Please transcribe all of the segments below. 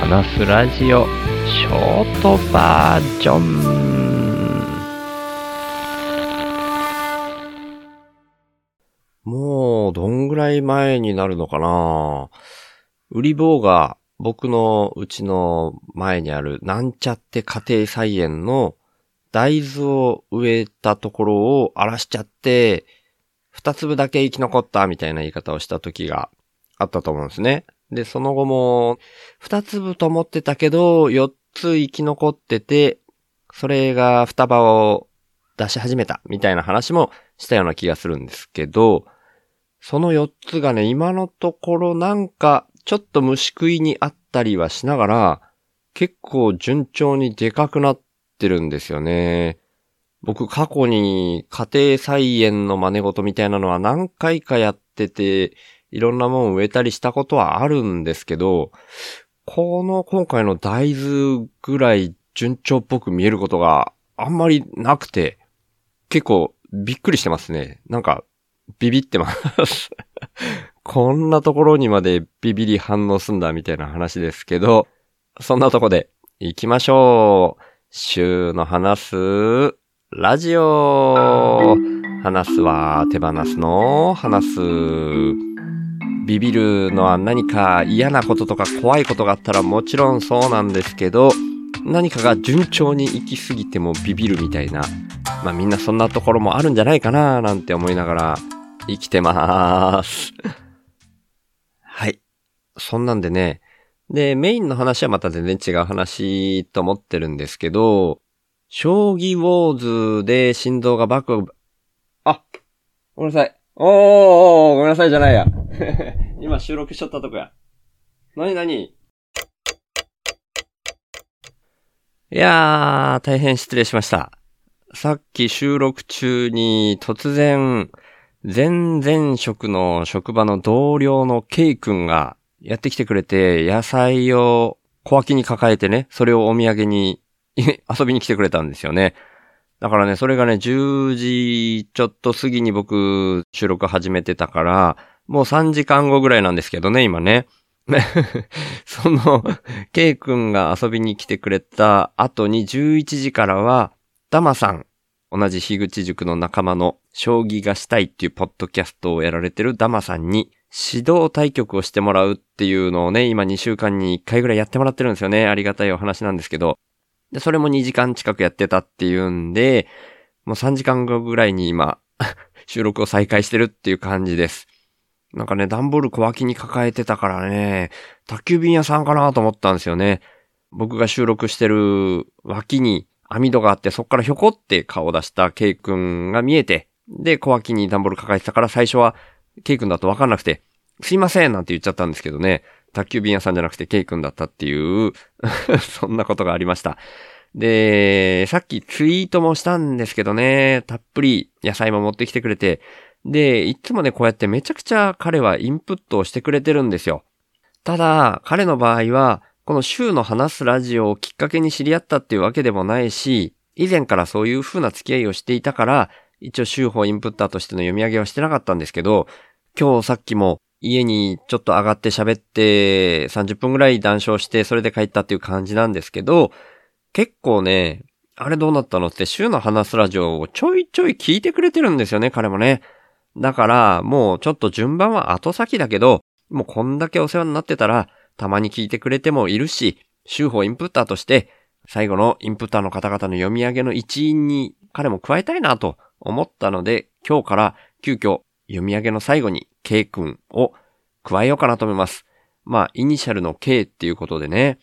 話すラジオショートバージョンもう、どんぐらい前になるのかな？売り棒が僕のうちの前にあるなんちゃって家庭菜園の大豆を植えたところを荒らしちゃって、二粒だけ生き残ったみたいな言い方をした時があったと思うんですね。で、その後も、二粒と思ってたけど、四つ生き残ってて、それが双葉を出し始めたみたいな話もしたような気がするんですけど、その四つがね、今のところなんか、ちょっと虫食いにあったりはしながら、結構順調にでかくなってるんですよね。僕過去に家庭菜園の真似事みたいなのは何回かやってて、いろんなもん植えたりしたことはあるんですけど、この今回の大豆ぐらい順調っぽく見えることがあんまりなくて、結構びっくりしてますね。なんか、ビビってます こんなところにまでビビり反応すんだみたいな話ですけど、そんなとこで行きましょう。週の話すラジオ話すは手放すの話す。ビビるのは何か嫌なこととか怖いことがあったらもちろんそうなんですけど、何かが順調に行き過ぎてもビビるみたいな、まあみんなそんなところもあるんじゃないかななんて思いながら生きてまーす。はい。そんなんでね、で、メインの話はまた全然違う話と思ってるんですけど、将棋ウォーズで心臓がバク、あ、ごめんなさい。おーごめんなさいじゃないや。今収録しちゃったとこや。なになにいやー、大変失礼しました。さっき収録中に突然、前々職の職場の同僚のケイ君がやってきてくれて、野菜を小脇に抱えてね、それをお土産に 遊びに来てくれたんですよね。だからね、それがね、10時ちょっと過ぎに僕収録始めてたから、もう3時間後ぐらいなんですけどね、今ね。その、ケイ君が遊びに来てくれた後に11時からは、ダマさん、同じ樋口塾の仲間の将棋がしたいっていうポッドキャストをやられてるダマさんに指導対局をしてもらうっていうのをね、今2週間に1回ぐらいやってもらってるんですよね。ありがたいお話なんですけど。で、それも2時間近くやってたっていうんで、もう3時間後ぐらいに今、収録を再開してるっていう感じです。なんかね、段ボール小脇に抱えてたからね、宅急便屋さんかなと思ったんですよね。僕が収録してる脇に網戸があって、そっからひょこって顔を出したケイ君が見えて、で、小脇に段ボール抱えてたから最初は、ケイ君だとわかんなくて、すいませんなんて言っちゃったんですけどね。宅急便屋さんじゃなくてケイ君だったっていう そんなことがありました。で、さっきツイートもしたんですけどね、たっぷり野菜も持ってきてくれて、で、いつもね、こうやってめちゃくちゃ彼はインプットをしてくれてるんですよ。ただ、彼の場合は、この週の話すラジオをきっかけに知り合ったっていうわけでもないし、以前からそういう風な付き合いをしていたから、一応週報インプッターとしての読み上げはしてなかったんですけど、今日さっきも家にちょっと上がって喋って30分ぐらい談笑してそれで帰ったっていう感じなんですけど、結構ね、あれどうなったのって週の話すラジオをちょいちょい聞いてくれてるんですよね、彼もね。だから、もうちょっと順番は後先だけど、もうこんだけお世話になってたら、たまに聞いてくれてもいるし、週報インプッターとして、最後のインプッターの方々の読み上げの一員に彼も加えたいなと思ったので、今日から急遽読み上げの最後に K 君を加えようかなと思います。まあ、イニシャルの K っていうことでね、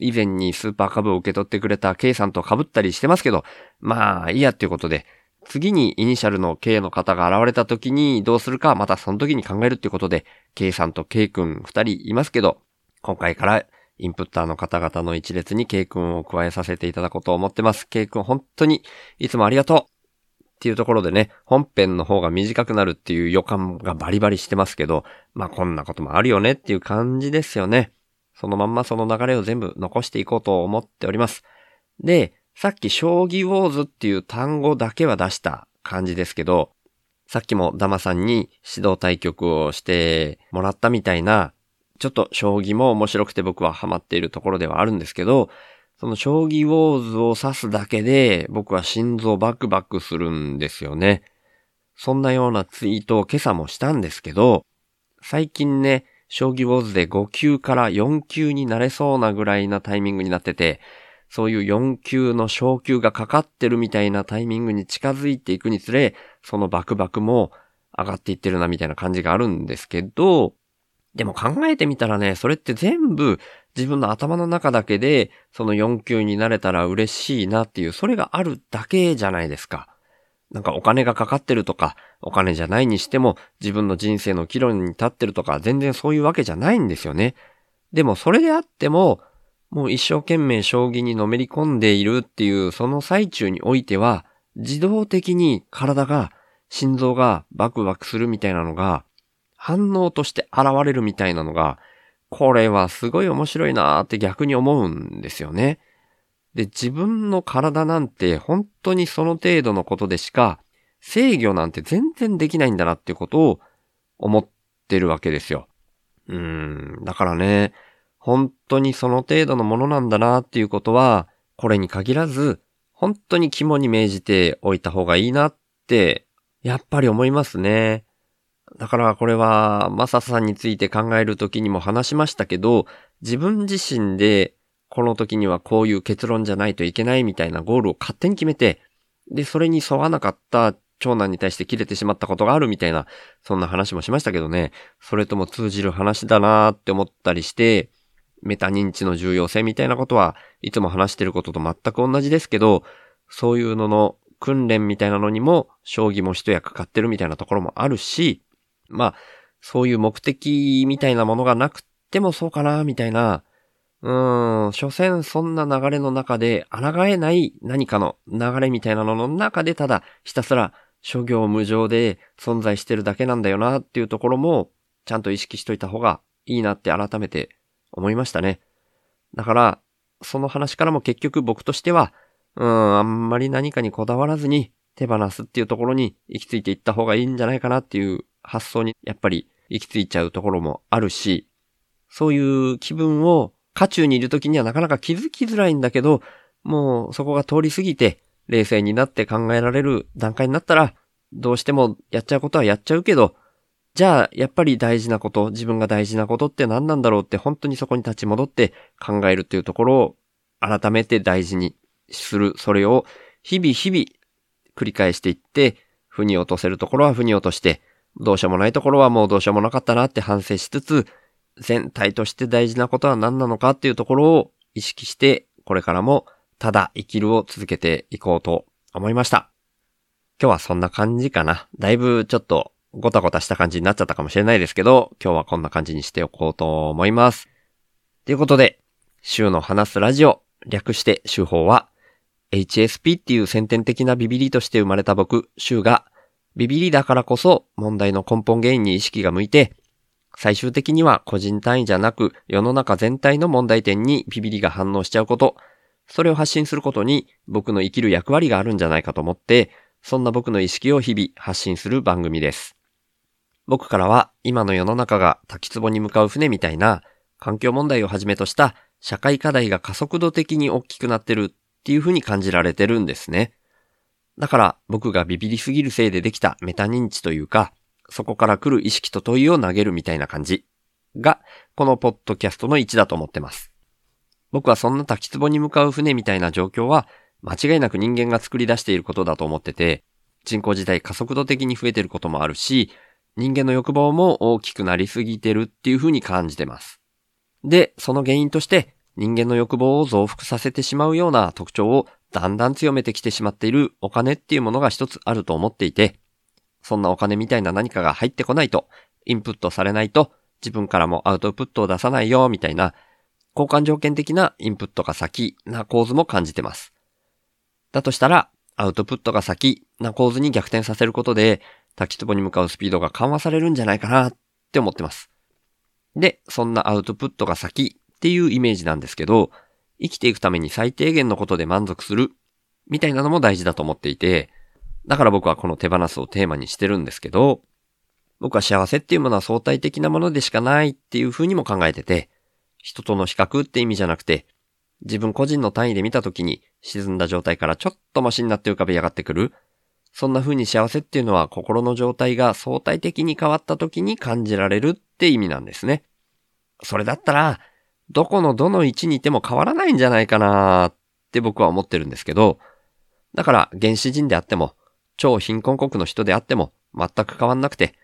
以前にスーパー株を受け取ってくれた K さんと被ったりしてますけど、まあ、いいやっていうことで、次にイニシャルの K の方が現れた時にどうするかまたその時に考えるっていうことで、K さんと K 君二人いますけど、今回からインプッターの方々の一列に K 君を加えさせていただこうと思ってます。K 君本当にいつもありがとうっていうところでね、本編の方が短くなるっていう予感がバリバリしてますけど、まあこんなこともあるよねっていう感じですよね。そのまんまその流れを全部残していこうと思っております。で、さっき将棋ウォーズっていう単語だけは出した感じですけど、さっきもダマさんに指導対局をしてもらったみたいな、ちょっと将棋も面白くて僕はハマっているところではあるんですけど、その将棋ウォーズを指すだけで僕は心臓バクバクするんですよね。そんなようなツイートを今朝もしたんですけど、最近ね、将棋ウォーズで5級から4級になれそうなぐらいなタイミングになってて、そういう4級の昇級がかかってるみたいなタイミングに近づいていくにつれ、そのバクバクも上がっていってるなみたいな感じがあるんですけど、でも考えてみたらね、それって全部自分の頭の中だけで、その4級になれたら嬉しいなっていう、それがあるだけじゃないですか。なんかお金がかかってるとか、お金じゃないにしても自分の人生の岐路に立ってるとか、全然そういうわけじゃないんですよね。でもそれであっても、もう一生懸命将棋にのめり込んでいるっていうその最中においては、自動的に体が、心臓がバクバクするみたいなのが、反応として現れるみたいなのが、これはすごい面白いなーって逆に思うんですよね。で、自分の体なんて本当にその程度のことでしか制御なんて全然できないんだなっていうことを思ってるわけですよ。うーん、だからね、本当にその程度のものなんだなっていうことは、これに限らず、本当に肝に銘じておいた方がいいなって、やっぱり思いますね。だからこれは、マサさんについて考えるときにも話しましたけど、自分自身で、この時にはこういう結論じゃないといけないみたいなゴールを勝手に決めて、で、それに沿わなかった長男に対して切れてしまったことがあるみたいな、そんな話もしましたけどね、それとも通じる話だなーって思ったりして、メタ認知の重要性みたいなことはいつも話してることと全く同じですけど、そういうのの訓練みたいなのにも将棋も一役買ってるみたいなところもあるし、まあ、そういう目的みたいなものがなくてもそうかな、みたいな、うーん、所詮そんな流れの中で、抗えない何かの流れみたいなのの中で、ただひたすら諸行無常で存在してるだけなんだよなっていうところも、ちゃんと意識しといた方がいいなって改めて思いましたね。だから、その話からも結局僕としては、うん、あんまり何かにこだわらずに手放すっていうところに行き着いていった方がいいんじゃないかなっていう発想にやっぱり行き着いちゃうところもあるし、そういう気分を渦中にいる時にはなかなか気づきづらいんだけど、もうそこが通り過ぎて冷静になって考えられる段階になったら、どうしてもやっちゃうことはやっちゃうけど、じゃあやっぱり大事なこと、自分が大事なことって何なんだろうって本当にそこに立ち戻って考えるっていうところを改めて大事にする。それを日々日々繰り返していって、腑に落とせるところは腑に落として、どうしようもないところはもうどうしようもなかったなって反省しつつ、全体として大事なことは何なのかっていうところを意識して、これからもただ生きるを続けていこうと思いました。今日はそんな感じかな。だいぶちょっとごたごたした感じになっちゃったかもしれないですけど、今日はこんな感じにしておこうと思います。ということで、週の話すラジオ、略して週報は、HSP っていう先天的なビビリとして生まれた僕、週が、ビビリだからこそ問題の根本原因に意識が向いて、最終的には個人単位じゃなく世の中全体の問題点にビビリが反応しちゃうこと、それを発信することに僕の生きる役割があるんじゃないかと思って、そんな僕の意識を日々発信する番組です。僕からは今の世の中が滝壺に向かう船みたいな環境問題をはじめとした社会課題が加速度的に大きくなってるっていうふうに感じられてるんですね。だから僕がビビりすぎるせいでできたメタ認知というか、そこから来る意識と問いを投げるみたいな感じが、このポッドキャストの位置だと思ってます。僕はそんな滝壺に向かう船みたいな状況は、間違いなく人間が作り出していることだと思ってて、人口自体加速度的に増えてることもあるし、人間の欲望も大きくなりすぎてるっていう風に感じてます。で、その原因として人間の欲望を増幅させてしまうような特徴をだんだん強めてきてしまっているお金っていうものが一つあると思っていて、そんなお金みたいな何かが入ってこないと、インプットされないと、自分からもアウトプットを出さないよ、みたいな、交換条件的なインプットが先な構図も感じてます。だとしたら、アウトプットが先な構図に逆転させることで、滝壺に向かうスピードが緩和されるんじゃないかなって思ってます。で、そんなアウトプットが先っていうイメージなんですけど、生きていくために最低限のことで満足する、みたいなのも大事だと思っていて、だから僕はこの手放すをテーマにしてるんですけど、僕は幸せっていうものは相対的なものでしかないっていう風にも考えてて、人との比較って意味じゃなくて、自分個人の単位で見た時に沈んだ状態からちょっとマシになって浮かび上がってくる。そんな風に幸せっていうのは心の状態が相対的に変わった時に感じられるって意味なんですね。それだったら、どこのどの位置にいても変わらないんじゃないかなって僕は思ってるんですけど、だから原始人であっても、超貧困国の人であっても全く変わんなくて、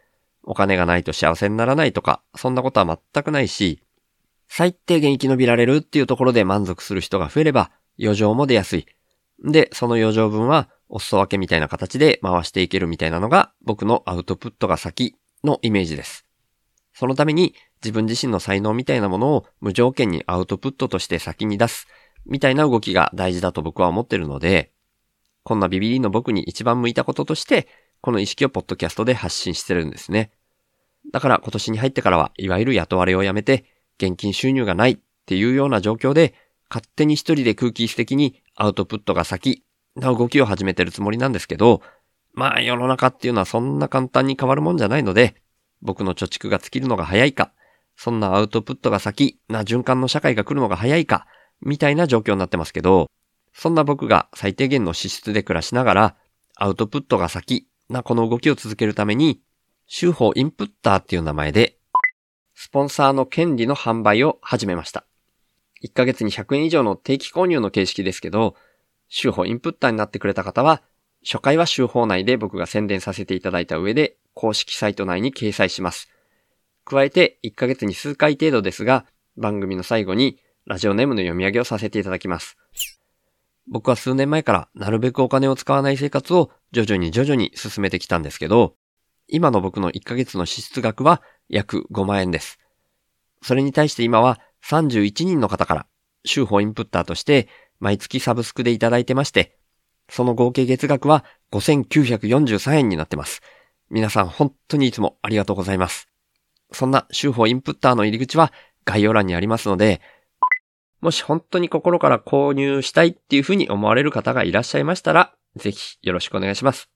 お金がないと幸せにならないとか、そんなことは全くないし、最低限生き延びられるっていうところで満足する人が増えれば、余剰も出やすい。で、その余剰分は、お裾分けみたいな形で回していけるみたいなのが、僕のアウトプットが先のイメージです。そのために、自分自身の才能みたいなものを無条件にアウトプットとして先に出す、みたいな動きが大事だと僕は思ってるので、こんなビビリの僕に一番向いたこととして、この意識をポッドキャストで発信してるんですね。だから今年に入ってからは、いわゆる雇われをやめて、現金収入がないっていうような状況で、勝手に一人で空気質的にアウトプットが先な動きを始めてるつもりなんですけど、まあ世の中っていうのはそんな簡単に変わるもんじゃないので、僕の貯蓄が尽きるのが早いか、そんなアウトプットが先な循環の社会が来るのが早いか、みたいな状況になってますけど、そんな僕が最低限の資質で暮らしながら、アウトプットが先なこの動きを続けるために、週報インプッターっていう名前で、スポンサーの権利の販売を始めました。1ヶ月に100円以上の定期購入の形式ですけど、週報インプッターになってくれた方は、初回は週報内で僕が宣伝させていただいた上で、公式サイト内に掲載します。加えて、1ヶ月に数回程度ですが、番組の最後にラジオネームの読み上げをさせていただきます。僕は数年前からなるべくお金を使わない生活を徐々に徐々に進めてきたんですけど、今の僕の1ヶ月の支出額は約5万円です。それに対して今は31人の方から週報インプッターとして毎月サブスクでいただいてまして、その合計月額は5943円になってます。皆さん本当にいつもありがとうございます。そんな週報インプッターの入り口は概要欄にありますので、もし本当に心から購入したいっていうふうに思われる方がいらっしゃいましたら、ぜひよろしくお願いします。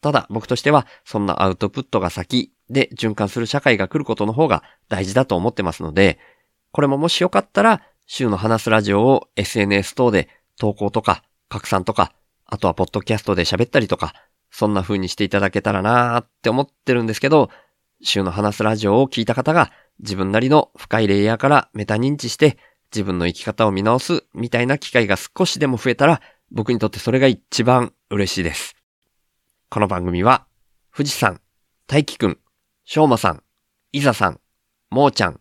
ただ僕としてはそんなアウトプットが先で循環する社会が来ることの方が大事だと思ってますので、これももしよかったら週の話すラジオを SNS 等で投稿とか拡散とか、あとはポッドキャストで喋ったりとか、そんな風にしていただけたらなーって思ってるんですけど、週の話すラジオを聞いた方が自分なりの深いレイヤーからメタ認知して自分の生き方を見直すみたいな機会が少しでも増えたら、僕にとってそれが一番嬉しいです。この番組は、富士山、大輝くん、しょうまさん、いざさん、もーちゃん、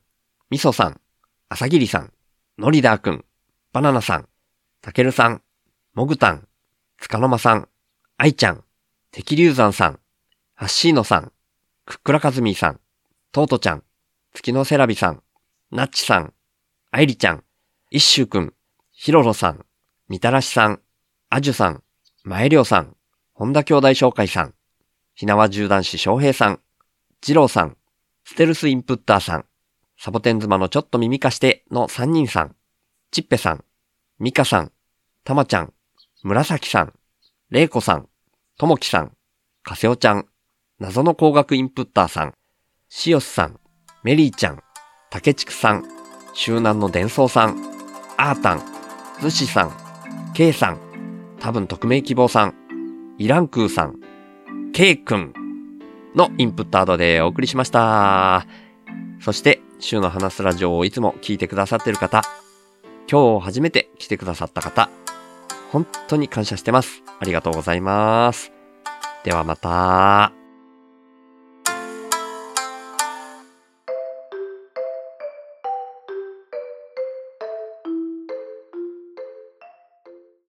みそさん、あさぎりさん、のりだーくん、バナナさん、たけるさん、もぐたん、つかのまさん、あいちゃん、てきりゅうざんさん、はっしーのさん、くっくらかずみーさん、とうとちゃん、月のセラビさん、なっちさん、あいりちゃん、いっしゅうくん、ひろろさん、みたらしさん、あじゅさん、まえりょうさん、本田兄弟紹介さん、ひなわ銃男子翔平さん、じろうさん、ステルスインプッターさん、サボテン妻のちょっと耳貸しての3人さん、ちっぺさん、みかさん、たまちゃん、紫さん、れいこさん、ともきさん、かせおちゃん、謎の工学インプッターさん、しおすさん、メリーちゃん、たけちくさん、周南の伝送さん、あーたん、ずしさん、けいさん、多分匿名希望さん、イランクーさん、けいくんのインプットアドでお送りしました。そして、週の話すラジオをいつも聞いてくださってる方、今日初めて来てくださった方、本当に感謝してます。ありがとうございます。ではまた。